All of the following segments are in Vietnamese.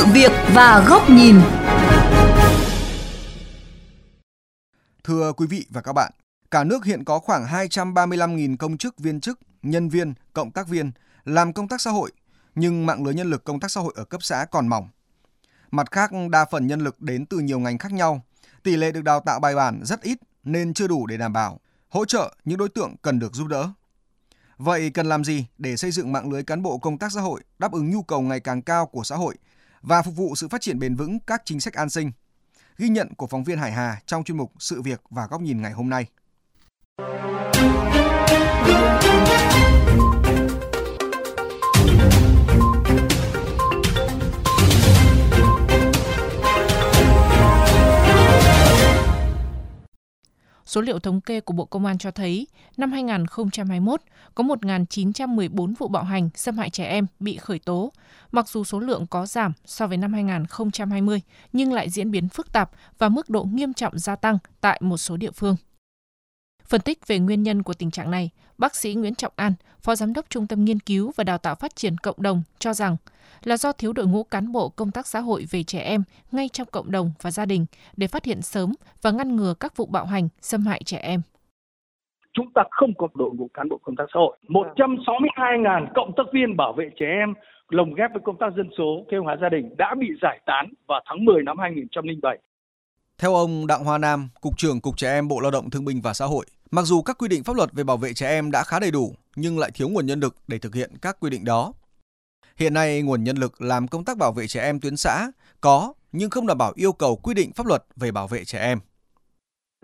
sự việc và góc nhìn. Thưa quý vị và các bạn, cả nước hiện có khoảng 235.000 công chức viên chức, nhân viên, cộng tác viên làm công tác xã hội, nhưng mạng lưới nhân lực công tác xã hội ở cấp xã còn mỏng. Mặt khác, đa phần nhân lực đến từ nhiều ngành khác nhau, tỷ lệ được đào tạo bài bản rất ít nên chưa đủ để đảm bảo hỗ trợ những đối tượng cần được giúp đỡ. Vậy cần làm gì để xây dựng mạng lưới cán bộ công tác xã hội đáp ứng nhu cầu ngày càng cao của xã hội và phục vụ sự phát triển bền vững các chính sách an sinh? Ghi nhận của phóng viên Hải Hà trong chuyên mục Sự việc và góc nhìn ngày hôm nay. Số liệu thống kê của Bộ Công an cho thấy, năm 2021 có 1.914 vụ bạo hành xâm hại trẻ em bị khởi tố. Mặc dù số lượng có giảm so với năm 2020, nhưng lại diễn biến phức tạp và mức độ nghiêm trọng gia tăng tại một số địa phương. Phân tích về nguyên nhân của tình trạng này, bác sĩ Nguyễn Trọng An, Phó Giám đốc Trung tâm Nghiên cứu và Đào tạo Phát triển Cộng đồng cho rằng là do thiếu đội ngũ cán bộ công tác xã hội về trẻ em ngay trong cộng đồng và gia đình để phát hiện sớm và ngăn ngừa các vụ bạo hành, xâm hại trẻ em. Chúng ta không có đội ngũ cán bộ công tác xã hội. 162.000 cộng tác viên bảo vệ trẻ em lồng ghép với công tác dân số, kế hoạch gia đình đã bị giải tán vào tháng 10 năm 2007. Theo ông Đặng Hoa Nam, Cục trưởng Cục Trẻ Em Bộ Lao động Thương binh và Xã hội, mặc dù các quy định pháp luật về bảo vệ trẻ em đã khá đầy đủ, nhưng lại thiếu nguồn nhân lực để thực hiện các quy định đó. Hiện nay, nguồn nhân lực làm công tác bảo vệ trẻ em tuyến xã có nhưng không đảm bảo yêu cầu quy định pháp luật về bảo vệ trẻ em.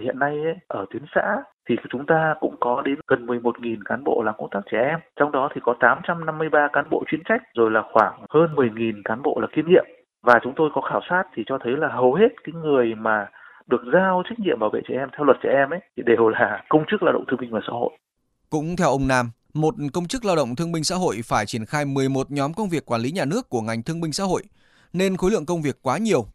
Hiện nay ấy, ở tuyến xã thì chúng ta cũng có đến gần 11.000 cán bộ làm công tác trẻ em. Trong đó thì có 853 cán bộ chuyên trách rồi là khoảng hơn 10.000 cán bộ là kiêm nhiệm. Và chúng tôi có khảo sát thì cho thấy là hầu hết cái người mà được giao trách nhiệm bảo vệ trẻ em theo luật trẻ em ấy thì đều là công chức lao động thương binh và xã hội. Cũng theo ông Nam, một công chức lao động thương binh xã hội phải triển khai 11 nhóm công việc quản lý nhà nước của ngành thương binh xã hội, nên khối lượng công việc quá nhiều.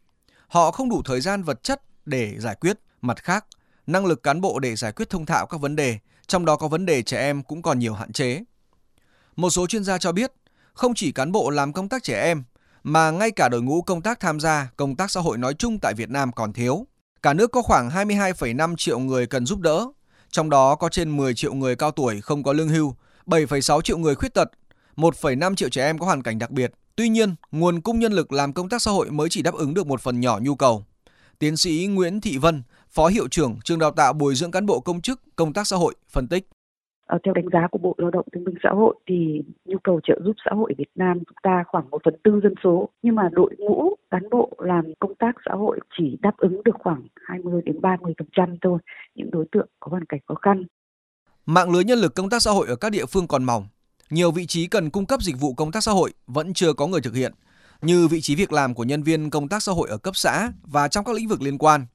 Họ không đủ thời gian vật chất để giải quyết. Mặt khác, năng lực cán bộ để giải quyết thông thạo các vấn đề, trong đó có vấn đề trẻ em cũng còn nhiều hạn chế. Một số chuyên gia cho biết, không chỉ cán bộ làm công tác trẻ em, mà ngay cả đội ngũ công tác tham gia công tác xã hội nói chung tại Việt Nam còn thiếu. Cả nước có khoảng 22,5 triệu người cần giúp đỡ, trong đó có trên 10 triệu người cao tuổi không có lương hưu 7,6 triệu người khuyết tật, 1,5 triệu trẻ em có hoàn cảnh đặc biệt. Tuy nhiên, nguồn cung nhân lực làm công tác xã hội mới chỉ đáp ứng được một phần nhỏ nhu cầu. Tiến sĩ Nguyễn Thị Vân, Phó Hiệu trưởng Trường Đào tạo Bồi dưỡng cán bộ công chức công tác xã hội phân tích. Ở theo đánh giá của Bộ Lao động Thương binh Xã hội thì nhu cầu trợ giúp xã hội Việt Nam chúng ta khoảng một phần tư dân số nhưng mà đội ngũ cán bộ làm công tác xã hội chỉ đáp ứng được khoảng 20 đến 30 phần trăm thôi những đối tượng có hoàn cảnh khó khăn. Mạng lưới nhân lực công tác xã hội ở các địa phương còn mỏng. Nhiều vị trí cần cung cấp dịch vụ công tác xã hội vẫn chưa có người thực hiện, như vị trí việc làm của nhân viên công tác xã hội ở cấp xã và trong các lĩnh vực liên quan.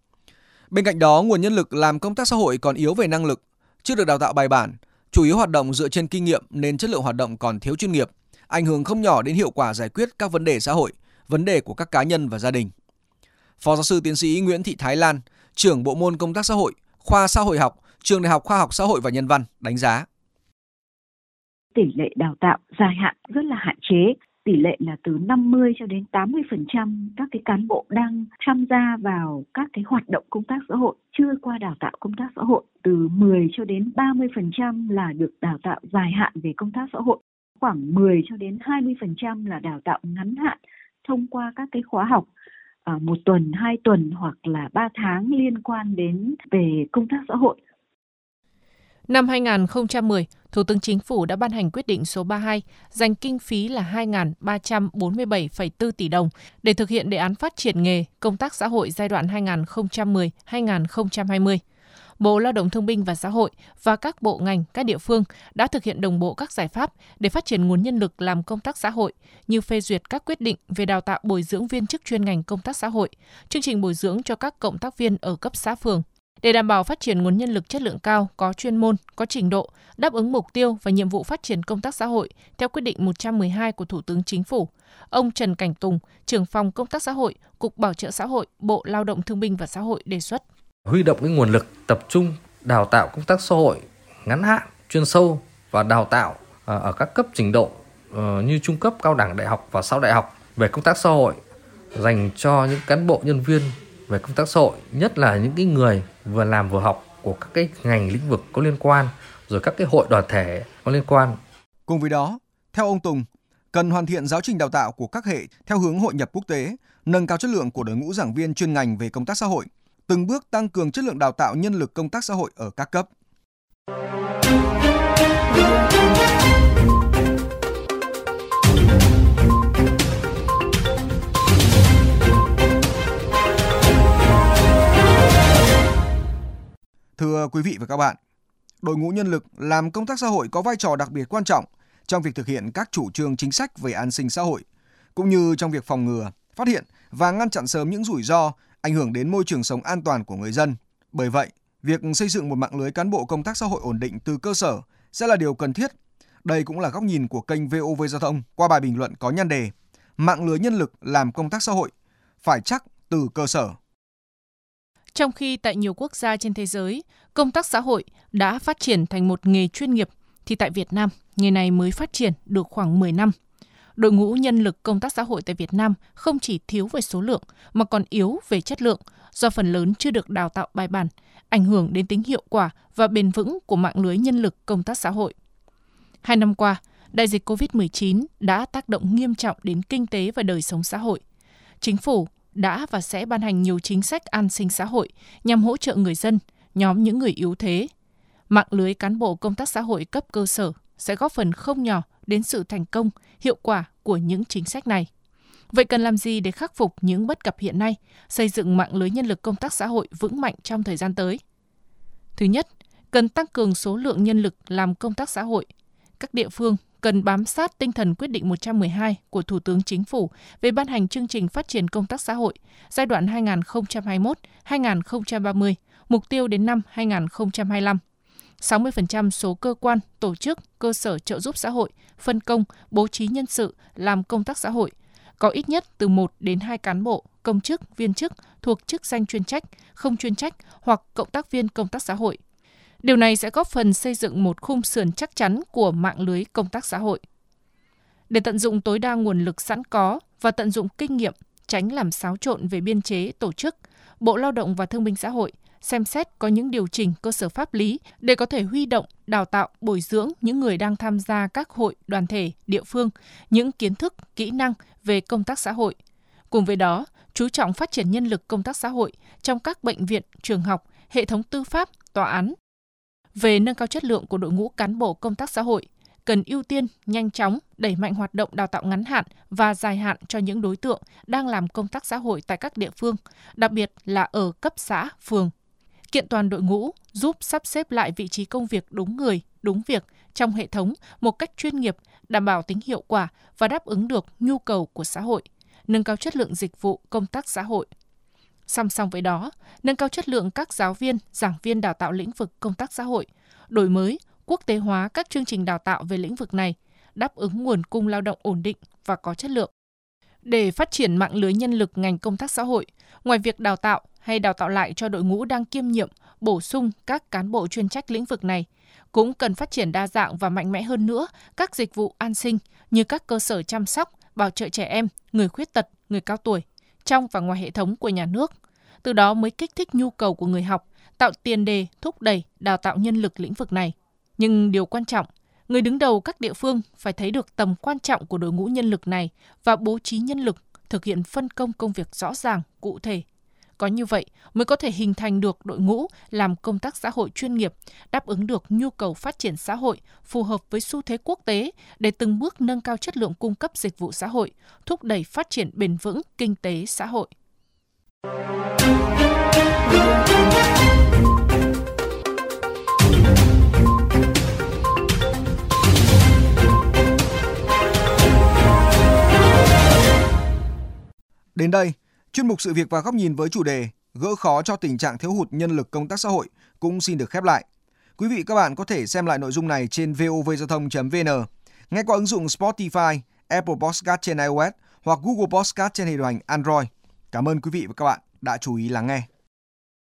Bên cạnh đó, nguồn nhân lực làm công tác xã hội còn yếu về năng lực, chưa được đào tạo bài bản, chủ yếu hoạt động dựa trên kinh nghiệm nên chất lượng hoạt động còn thiếu chuyên nghiệp, ảnh hưởng không nhỏ đến hiệu quả giải quyết các vấn đề xã hội, vấn đề của các cá nhân và gia đình. Phó giáo sư tiến sĩ Nguyễn Thị Thái Lan, trưởng bộ môn công tác xã hội, khoa xã hội học, Trường Đại học Khoa học Xã hội và Nhân văn đánh giá. Tỷ lệ đào tạo dài hạn rất là hạn chế, tỷ lệ là từ 50 cho đến 80% các cái cán bộ đang tham gia vào các cái hoạt động công tác xã hội chưa qua đào tạo công tác xã hội, từ 10 cho đến 30% là được đào tạo dài hạn về công tác xã hội, khoảng 10 cho đến 20% là đào tạo ngắn hạn thông qua các cái khóa học à, một tuần, hai tuần hoặc là ba tháng liên quan đến về công tác xã hội Năm 2010, Thủ tướng Chính phủ đã ban hành quyết định số 32 dành kinh phí là 2.347,4 tỷ đồng để thực hiện đề án phát triển nghề công tác xã hội giai đoạn 2010-2020. Bộ Lao động Thương binh và Xã hội và các bộ ngành, các địa phương đã thực hiện đồng bộ các giải pháp để phát triển nguồn nhân lực làm công tác xã hội như phê duyệt các quyết định về đào tạo bồi dưỡng viên chức chuyên ngành công tác xã hội, chương trình bồi dưỡng cho các cộng tác viên ở cấp xã phường, để đảm bảo phát triển nguồn nhân lực chất lượng cao, có chuyên môn, có trình độ, đáp ứng mục tiêu và nhiệm vụ phát triển công tác xã hội theo quyết định 112 của Thủ tướng Chính phủ, ông Trần Cảnh Tùng, trưởng phòng công tác xã hội, Cục Bảo trợ xã hội, Bộ Lao động Thương binh và Xã hội đề xuất. Huy động cái nguồn lực tập trung đào tạo công tác xã hội ngắn hạn, chuyên sâu và đào tạo à, ở các cấp trình độ ờ, như trung cấp, cao đẳng, đại học và sau đại học về công tác xã hội dành cho những cán bộ nhân viên về công tác xã hội, nhất là những cái người vừa làm vừa học của các cái ngành lĩnh vực có liên quan, rồi các cái hội đoàn thể có liên quan. Cùng với đó, theo ông Tùng, cần hoàn thiện giáo trình đào tạo của các hệ theo hướng hội nhập quốc tế, nâng cao chất lượng của đội ngũ giảng viên chuyên ngành về công tác xã hội, từng bước tăng cường chất lượng đào tạo nhân lực công tác xã hội ở các cấp. Thưa quý vị và các bạn, đội ngũ nhân lực làm công tác xã hội có vai trò đặc biệt quan trọng trong việc thực hiện các chủ trương chính sách về an sinh xã hội, cũng như trong việc phòng ngừa, phát hiện và ngăn chặn sớm những rủi ro ảnh hưởng đến môi trường sống an toàn của người dân. Bởi vậy, việc xây dựng một mạng lưới cán bộ công tác xã hội ổn định từ cơ sở sẽ là điều cần thiết. Đây cũng là góc nhìn của kênh VOV Giao thông qua bài bình luận có nhan đề Mạng lưới nhân lực làm công tác xã hội phải chắc từ cơ sở. Trong khi tại nhiều quốc gia trên thế giới, công tác xã hội đã phát triển thành một nghề chuyên nghiệp, thì tại Việt Nam, nghề này mới phát triển được khoảng 10 năm. Đội ngũ nhân lực công tác xã hội tại Việt Nam không chỉ thiếu về số lượng mà còn yếu về chất lượng do phần lớn chưa được đào tạo bài bản, ảnh hưởng đến tính hiệu quả và bền vững của mạng lưới nhân lực công tác xã hội. Hai năm qua, đại dịch COVID-19 đã tác động nghiêm trọng đến kinh tế và đời sống xã hội. Chính phủ đã và sẽ ban hành nhiều chính sách an sinh xã hội nhằm hỗ trợ người dân, nhóm những người yếu thế. Mạng lưới cán bộ công tác xã hội cấp cơ sở sẽ góp phần không nhỏ đến sự thành công, hiệu quả của những chính sách này. Vậy cần làm gì để khắc phục những bất cập hiện nay, xây dựng mạng lưới nhân lực công tác xã hội vững mạnh trong thời gian tới? Thứ nhất, cần tăng cường số lượng nhân lực làm công tác xã hội. Các địa phương cần bám sát tinh thần quyết định 112 của Thủ tướng Chính phủ về ban hành chương trình phát triển công tác xã hội giai đoạn 2021-2030, mục tiêu đến năm 2025. 60% số cơ quan, tổ chức, cơ sở trợ giúp xã hội, phân công, bố trí nhân sự làm công tác xã hội, có ít nhất từ 1 đến 2 cán bộ, công chức, viên chức thuộc chức danh chuyên trách, không chuyên trách hoặc cộng tác viên công tác xã hội Điều này sẽ góp phần xây dựng một khung sườn chắc chắn của mạng lưới công tác xã hội. Để tận dụng tối đa nguồn lực sẵn có và tận dụng kinh nghiệm, tránh làm xáo trộn về biên chế tổ chức, Bộ Lao động và Thương binh Xã hội xem xét có những điều chỉnh cơ sở pháp lý để có thể huy động, đào tạo, bồi dưỡng những người đang tham gia các hội, đoàn thể, địa phương, những kiến thức, kỹ năng về công tác xã hội. Cùng với đó, chú trọng phát triển nhân lực công tác xã hội trong các bệnh viện, trường học, hệ thống tư pháp, tòa án, về nâng cao chất lượng của đội ngũ cán bộ công tác xã hội, cần ưu tiên nhanh chóng đẩy mạnh hoạt động đào tạo ngắn hạn và dài hạn cho những đối tượng đang làm công tác xã hội tại các địa phương, đặc biệt là ở cấp xã, phường. Kiện toàn đội ngũ giúp sắp xếp lại vị trí công việc đúng người, đúng việc trong hệ thống một cách chuyên nghiệp, đảm bảo tính hiệu quả và đáp ứng được nhu cầu của xã hội, nâng cao chất lượng dịch vụ công tác xã hội. Song song với đó, nâng cao chất lượng các giáo viên, giảng viên đào tạo lĩnh vực công tác xã hội, đổi mới, quốc tế hóa các chương trình đào tạo về lĩnh vực này, đáp ứng nguồn cung lao động ổn định và có chất lượng. Để phát triển mạng lưới nhân lực ngành công tác xã hội, ngoài việc đào tạo hay đào tạo lại cho đội ngũ đang kiêm nhiệm, bổ sung các cán bộ chuyên trách lĩnh vực này, cũng cần phát triển đa dạng và mạnh mẽ hơn nữa các dịch vụ an sinh như các cơ sở chăm sóc, bảo trợ trẻ em, người khuyết tật, người cao tuổi trong và ngoài hệ thống của nhà nước. Từ đó mới kích thích nhu cầu của người học, tạo tiền đề thúc đẩy đào tạo nhân lực lĩnh vực này. Nhưng điều quan trọng, người đứng đầu các địa phương phải thấy được tầm quan trọng của đội ngũ nhân lực này và bố trí nhân lực thực hiện phân công công việc rõ ràng, cụ thể. Có như vậy mới có thể hình thành được đội ngũ làm công tác xã hội chuyên nghiệp, đáp ứng được nhu cầu phát triển xã hội phù hợp với xu thế quốc tế để từng bước nâng cao chất lượng cung cấp dịch vụ xã hội, thúc đẩy phát triển bền vững kinh tế xã hội. Đến đây, chuyên mục sự việc và góc nhìn với chủ đề gỡ khó cho tình trạng thiếu hụt nhân lực công tác xã hội cũng xin được khép lại. Quý vị các bạn có thể xem lại nội dung này trên vovgiao thông.vn, nghe qua ứng dụng Spotify, Apple Podcast trên iOS hoặc Google Podcast trên hệ điều hành Android. Cảm ơn quý vị và các bạn đã chú ý lắng nghe.